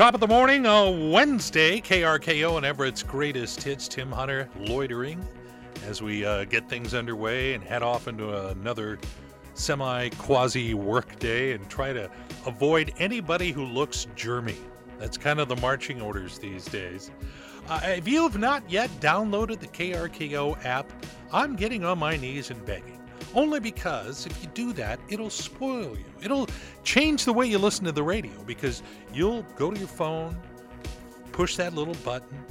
Top of the morning, a Wednesday, KRKO and Everett's greatest hits. Tim Hunter loitering as we uh, get things underway and head off into another semi quasi work day and try to avoid anybody who looks germy. That's kind of the marching orders these days. Uh, if you have not yet downloaded the KRKO app, I'm getting on my knees and begging. Only because if you do that, it'll spoil you. It'll change the way you listen to the radio because you'll go to your phone, push that little button,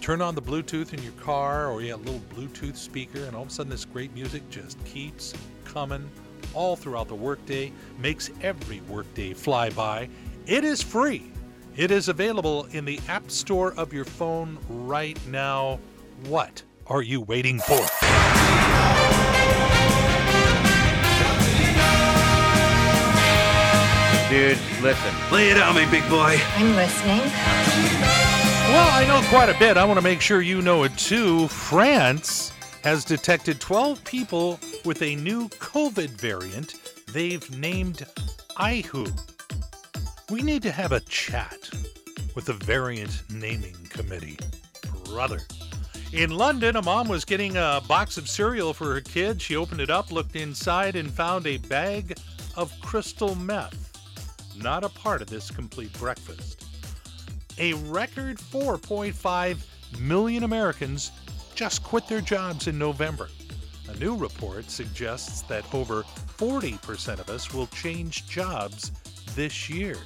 turn on the Bluetooth in your car or you have a little Bluetooth speaker, and all of a sudden this great music just keeps coming all throughout the workday, makes every workday fly by. It is free. It is available in the App Store of your phone right now. What are you waiting for? Dude, listen. Lay it on me, big boy. I'm listening. Well, I know quite a bit. I want to make sure you know it too. France has detected 12 people with a new COVID variant they've named IHU. We need to have a chat with the variant naming committee. Brother. In London, a mom was getting a box of cereal for her kid. She opened it up, looked inside, and found a bag of crystal meth. Not a part of this complete breakfast. A record 4.5 million Americans just quit their jobs in November. A new report suggests that over 40% of us will change jobs this year.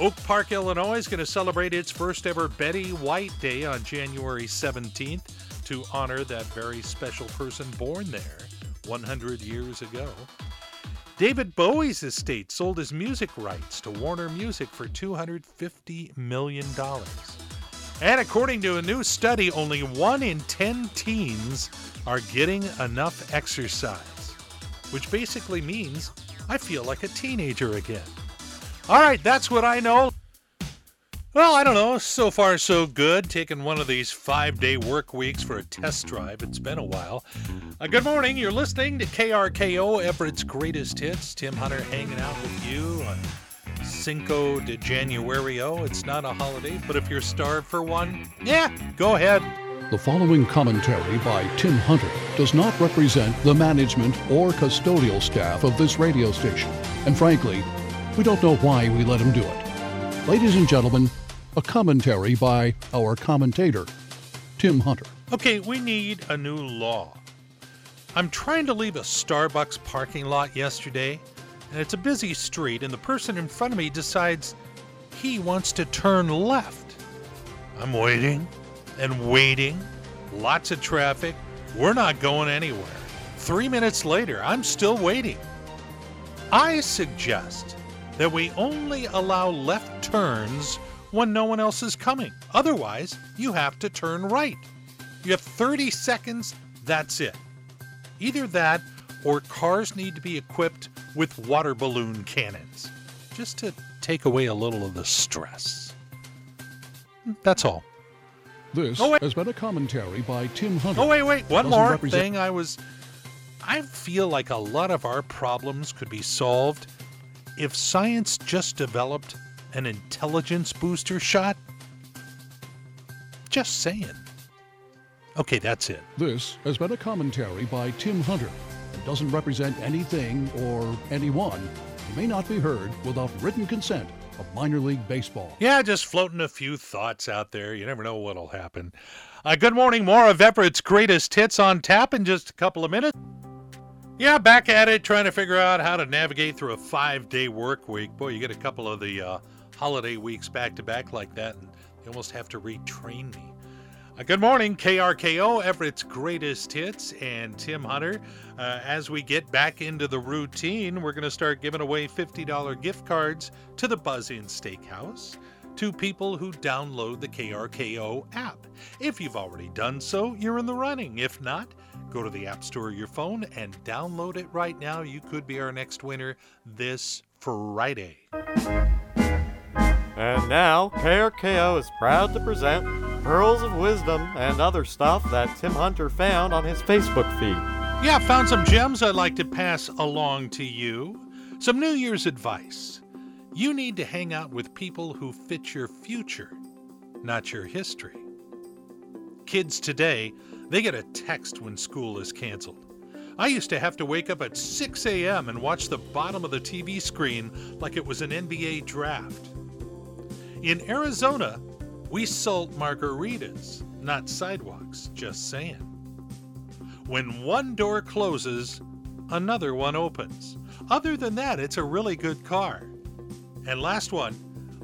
Oak Park, Illinois is going to celebrate its first ever Betty White Day on January 17th to honor that very special person born there 100 years ago. David Bowie's estate sold his music rights to Warner Music for $250 million. And according to a new study, only one in 10 teens are getting enough exercise, which basically means I feel like a teenager again. All right, that's what I know. Well, I don't know. So far, so good. Taking one of these five day work weeks for a test drive. It's been a while. Uh, good morning. You're listening to KRKO, Everett's greatest hits. Tim Hunter hanging out with you on Cinco de Januario. It's not a holiday, but if you're starved for one, yeah, go ahead. The following commentary by Tim Hunter does not represent the management or custodial staff of this radio station. And frankly, we don't know why we let him do it. Ladies and gentlemen, a commentary by our commentator, Tim Hunter. Okay, we need a new law. I'm trying to leave a Starbucks parking lot yesterday, and it's a busy street, and the person in front of me decides he wants to turn left. I'm waiting and waiting, lots of traffic. We're not going anywhere. Three minutes later, I'm still waiting. I suggest that we only allow left turns when no one else is coming. Otherwise, you have to turn right. You have 30 seconds, that's it. Either that or cars need to be equipped with water balloon cannons, just to take away a little of the stress. That's all. This Oh, wait. has been a commentary by Tim Hunter. Oh, wait, wait, one more represent- thing I was. I feel like a lot of our problems could be solved if science just developed an intelligence booster shot. Just saying. Okay, that's it. This has been a commentary by Tim Hunter and doesn't represent anything or anyone and may not be heard without written consent of minor league baseball. Yeah, just floating a few thoughts out there. You never know what'll happen. Uh, good morning. More of Everett's greatest hits on tap in just a couple of minutes. Yeah, back at it, trying to figure out how to navigate through a five day work week. Boy, you get a couple of the uh, holiday weeks back to back like that, and you almost have to retrain me. Uh, good morning, KRKO, Everett's greatest hits, and Tim Hunter. Uh, as we get back into the routine, we're going to start giving away $50 gift cards to the Buzz Inn Steakhouse to people who download the KRKO app. If you've already done so, you're in the running. If not, go to the App Store of your phone and download it right now. You could be our next winner this Friday. And now, KRKO is proud to present Pearls of Wisdom and other stuff that Tim Hunter found on his Facebook feed. Yeah, found some gems I'd like to pass along to you. Some New Year's advice. You need to hang out with people who fit your future, not your history. Kids today, they get a text when school is canceled. I used to have to wake up at 6 a.m. and watch the bottom of the TV screen like it was an NBA draft. In Arizona, we salt margaritas, not sidewalks, just saying. When one door closes, another one opens. Other than that, it's a really good car. And last one,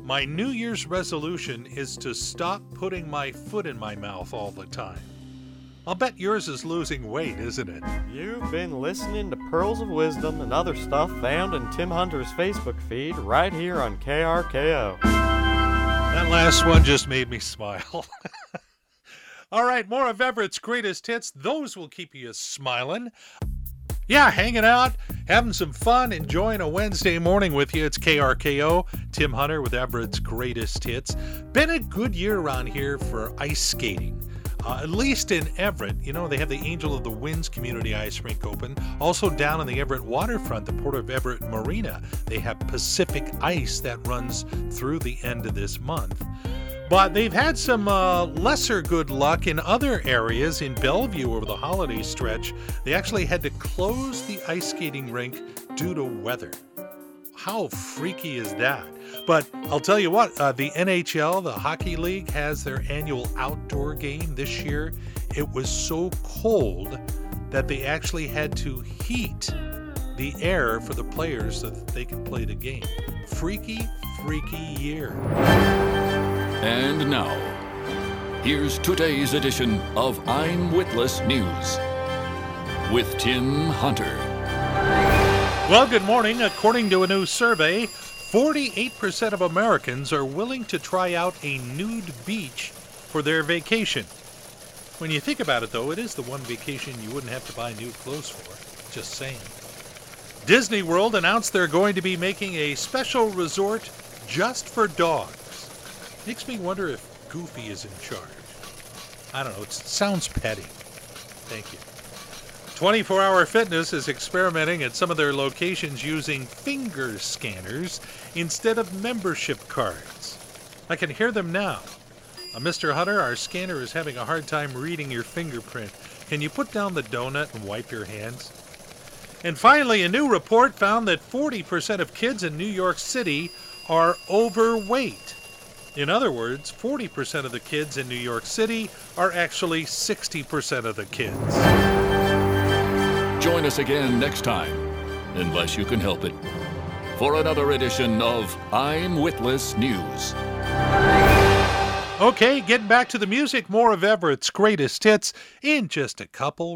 my New Year's resolution is to stop putting my foot in my mouth all the time. I'll bet yours is losing weight, isn't it? You've been listening to Pearls of Wisdom and other stuff found in Tim Hunter's Facebook feed right here on KRKO. That last one just made me smile. All right, more of Everett's greatest hits. Those will keep you smiling. Yeah, hanging out, having some fun, enjoying a Wednesday morning with you. It's KRKO, Tim Hunter with Everett's greatest hits. Been a good year around here for ice skating. Uh, at least in Everett, you know, they have the Angel of the Winds Community Ice Rink open. Also, down on the Everett waterfront, the Port of Everett Marina, they have Pacific Ice that runs through the end of this month. But they've had some uh, lesser good luck in other areas. In Bellevue over the holiday stretch, they actually had to close the ice skating rink due to weather. How freaky is that? But I'll tell you what, uh, the NHL, the Hockey League, has their annual outdoor game this year. It was so cold that they actually had to heat the air for the players so that they could play the game. Freaky, freaky year. And now, here's today's edition of I'm Witless News with Tim Hunter. Well, good morning. According to a new survey, 48% of Americans are willing to try out a nude beach for their vacation. When you think about it, though, it is the one vacation you wouldn't have to buy new clothes for. Just saying. Disney World announced they're going to be making a special resort just for dogs. Makes me wonder if Goofy is in charge. I don't know, it sounds petty. Thank you. 24 Hour Fitness is experimenting at some of their locations using finger scanners instead of membership cards. I can hear them now. Uh, Mr. Hunter, our scanner is having a hard time reading your fingerprint. Can you put down the donut and wipe your hands? And finally, a new report found that 40% of kids in New York City are overweight. In other words, 40% of the kids in New York City are actually 60% of the kids. Join us again next time, unless you can help it, for another edition of I'm Witless News. Okay, getting back to the music, more of Everett's greatest hits in just a couple